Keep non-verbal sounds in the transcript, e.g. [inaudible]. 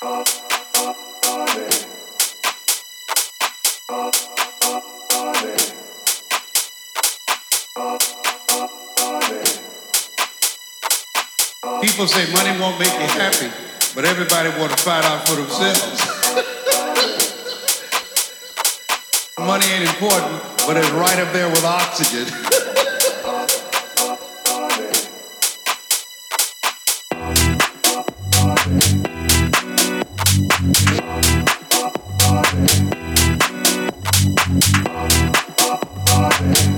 People say money won't make you happy, but everybody want to fight out for themselves. money ain't important, but it's right up there with oxygen. [laughs] Mm-hmm.